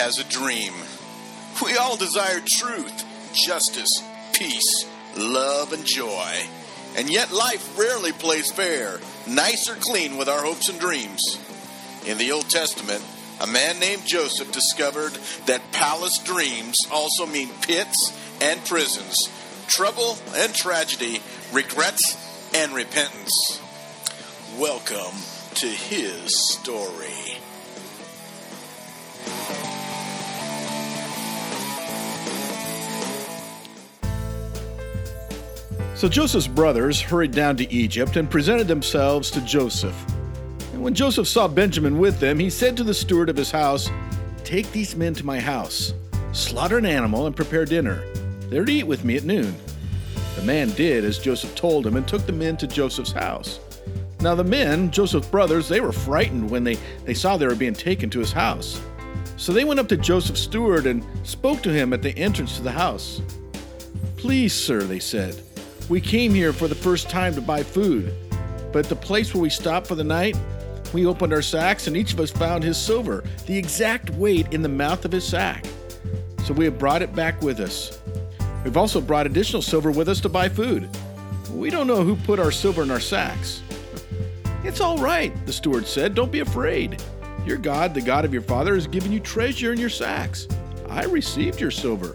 has a dream. We all desire truth, justice, peace, love, and joy. And yet life rarely plays fair, nice or clean with our hopes and dreams. In the Old Testament, a man named Joseph discovered that palace dreams also mean pits and prisons, trouble and tragedy, regrets and repentance. Welcome to his story. So Joseph's brothers hurried down to Egypt and presented themselves to Joseph. And when Joseph saw Benjamin with them, he said to the steward of his house, Take these men to my house, slaughter an animal, and prepare dinner. They're to eat with me at noon. The man did as Joseph told him and took the men to Joseph's house. Now, the men, Joseph's brothers, they were frightened when they, they saw they were being taken to his house. So they went up to Joseph's steward and spoke to him at the entrance to the house. Please, sir, they said, we came here for the first time to buy food. But at the place where we stopped for the night, we opened our sacks and each of us found his silver, the exact weight in the mouth of his sack. So we have brought it back with us. We've also brought additional silver with us to buy food. We don't know who put our silver in our sacks. It's all right, the steward said. Don't be afraid. Your God, the God of your father, has given you treasure in your sacks. I received your silver.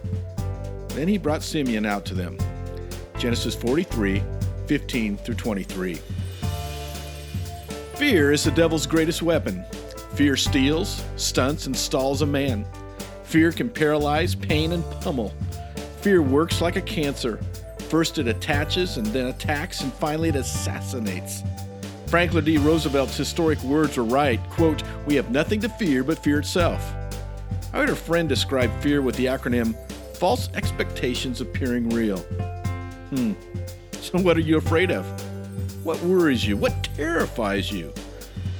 Then he brought Simeon out to them. Genesis 43 15 through 23. Fear is the devil's greatest weapon. Fear steals, stunts, and stalls a man. Fear can paralyze, pain, and pummel. Fear works like a cancer. First it attaches and then attacks and finally it assassinates. Franklin D. Roosevelt's historic words were right, quote, "We have nothing to fear but fear itself." I heard a friend describe fear with the acronym false expectations appearing real. Hmm. So what are you afraid of? What worries you? What terrifies you?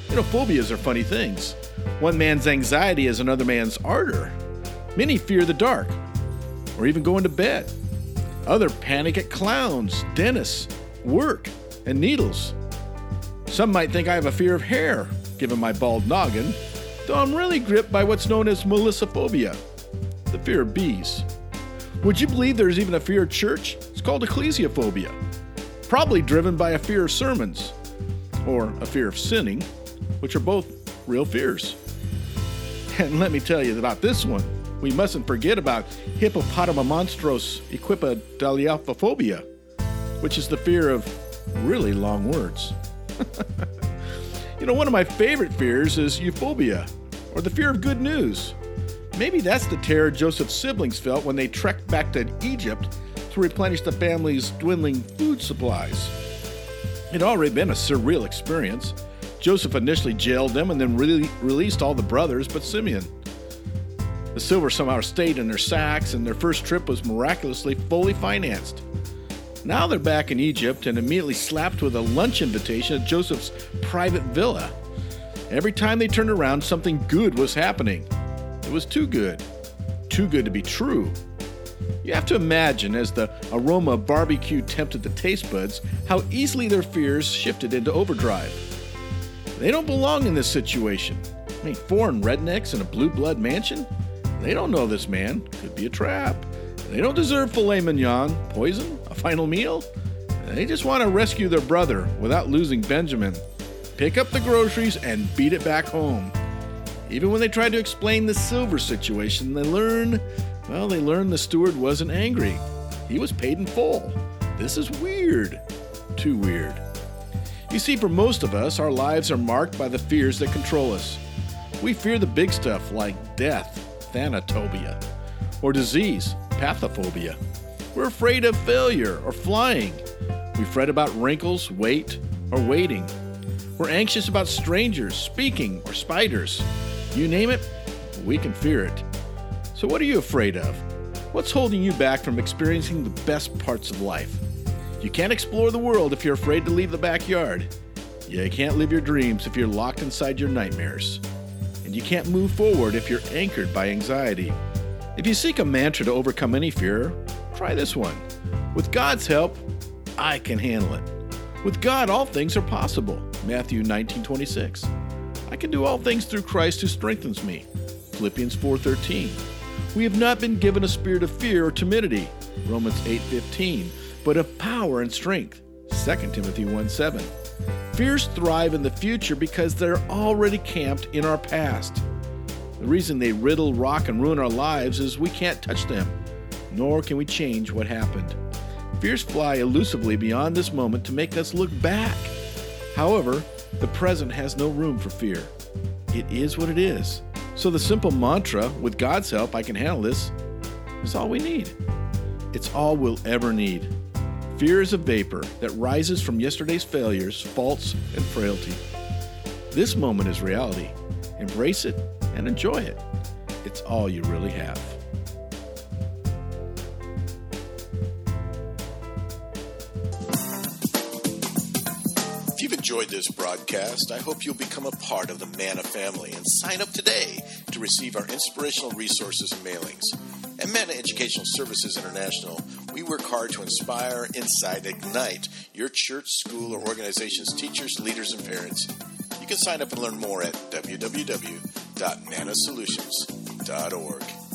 You know, phobias are funny things. One man's anxiety is another man's ardor. Many fear the dark, or even going to bed. Other panic at clowns, dentists, work, and needles. Some might think I have a fear of hair, given my bald noggin, though I'm really gripped by what's known as melissophobia, the fear of bees. Would you believe there's even a fear of church? It's called ecclesiophobia, probably driven by a fear of sermons, or a fear of sinning, which are both real fears. And let me tell you about this one. We mustn't forget about hippopotamonstros equipedaliophophobia, which is the fear of really long words. you know, one of my favorite fears is euphobia, or the fear of good news. Maybe that's the terror Joseph's siblings felt when they trekked back to Egypt to replenish the family's dwindling food supplies. It had already been a surreal experience. Joseph initially jailed them and then re- released all the brothers but Simeon. The silver somehow stayed in their sacks, and their first trip was miraculously fully financed. Now they're back in Egypt and immediately slapped with a lunch invitation at Joseph's private villa. Every time they turned around, something good was happening. It was too good. Too good to be true. You have to imagine, as the aroma of barbecue tempted the taste buds, how easily their fears shifted into overdrive. They don't belong in this situation. I mean, foreign rednecks in a blue blood mansion? They don't know this man. Could be a trap. They don't deserve filet mignon, poison, a final meal. They just want to rescue their brother without losing Benjamin. Pick up the groceries and beat it back home. Even when they tried to explain the silver situation, they learned, well, they learned the steward wasn't angry. He was paid in full. This is weird. Too weird. You see, for most of us, our lives are marked by the fears that control us. We fear the big stuff like death, thanatophobia, or disease, pathophobia. We're afraid of failure or flying. We fret about wrinkles, weight, or waiting. We're anxious about strangers, speaking, or spiders. You name it, we can fear it. So, what are you afraid of? What's holding you back from experiencing the best parts of life? You can't explore the world if you're afraid to leave the backyard. You can't live your dreams if you're locked inside your nightmares. And you can't move forward if you're anchored by anxiety. If you seek a mantra to overcome any fear, try this one. With God's help, I can handle it. With God, all things are possible. Matthew 19:26. I can do all things through Christ who strengthens me. Philippians 4:13. We have not been given a spirit of fear or timidity, Romans 8:15, but of power and strength, 2 Timothy 1:7. Fears thrive in the future because they're already camped in our past. The reason they riddle, rock, and ruin our lives is we can't touch them, nor can we change what happened. Fears fly elusively beyond this moment to make us look back. However, the present has no room for fear. It is what it is. So the simple mantra, with God's help, I can handle this, is all we need. It's all we'll ever need. Fear is a vapor that rises from yesterday's failures, faults, and frailty. This moment is reality. Embrace it and enjoy it. It's all you really have. Enjoyed this broadcast, I hope you'll become a part of the Mana family and sign up today to receive our inspirational resources and mailings. At Mana Educational Services International, we work hard to inspire, incite, ignite your church, school, or organization's teachers, leaders, and parents. You can sign up and learn more at www.manasolutions.org.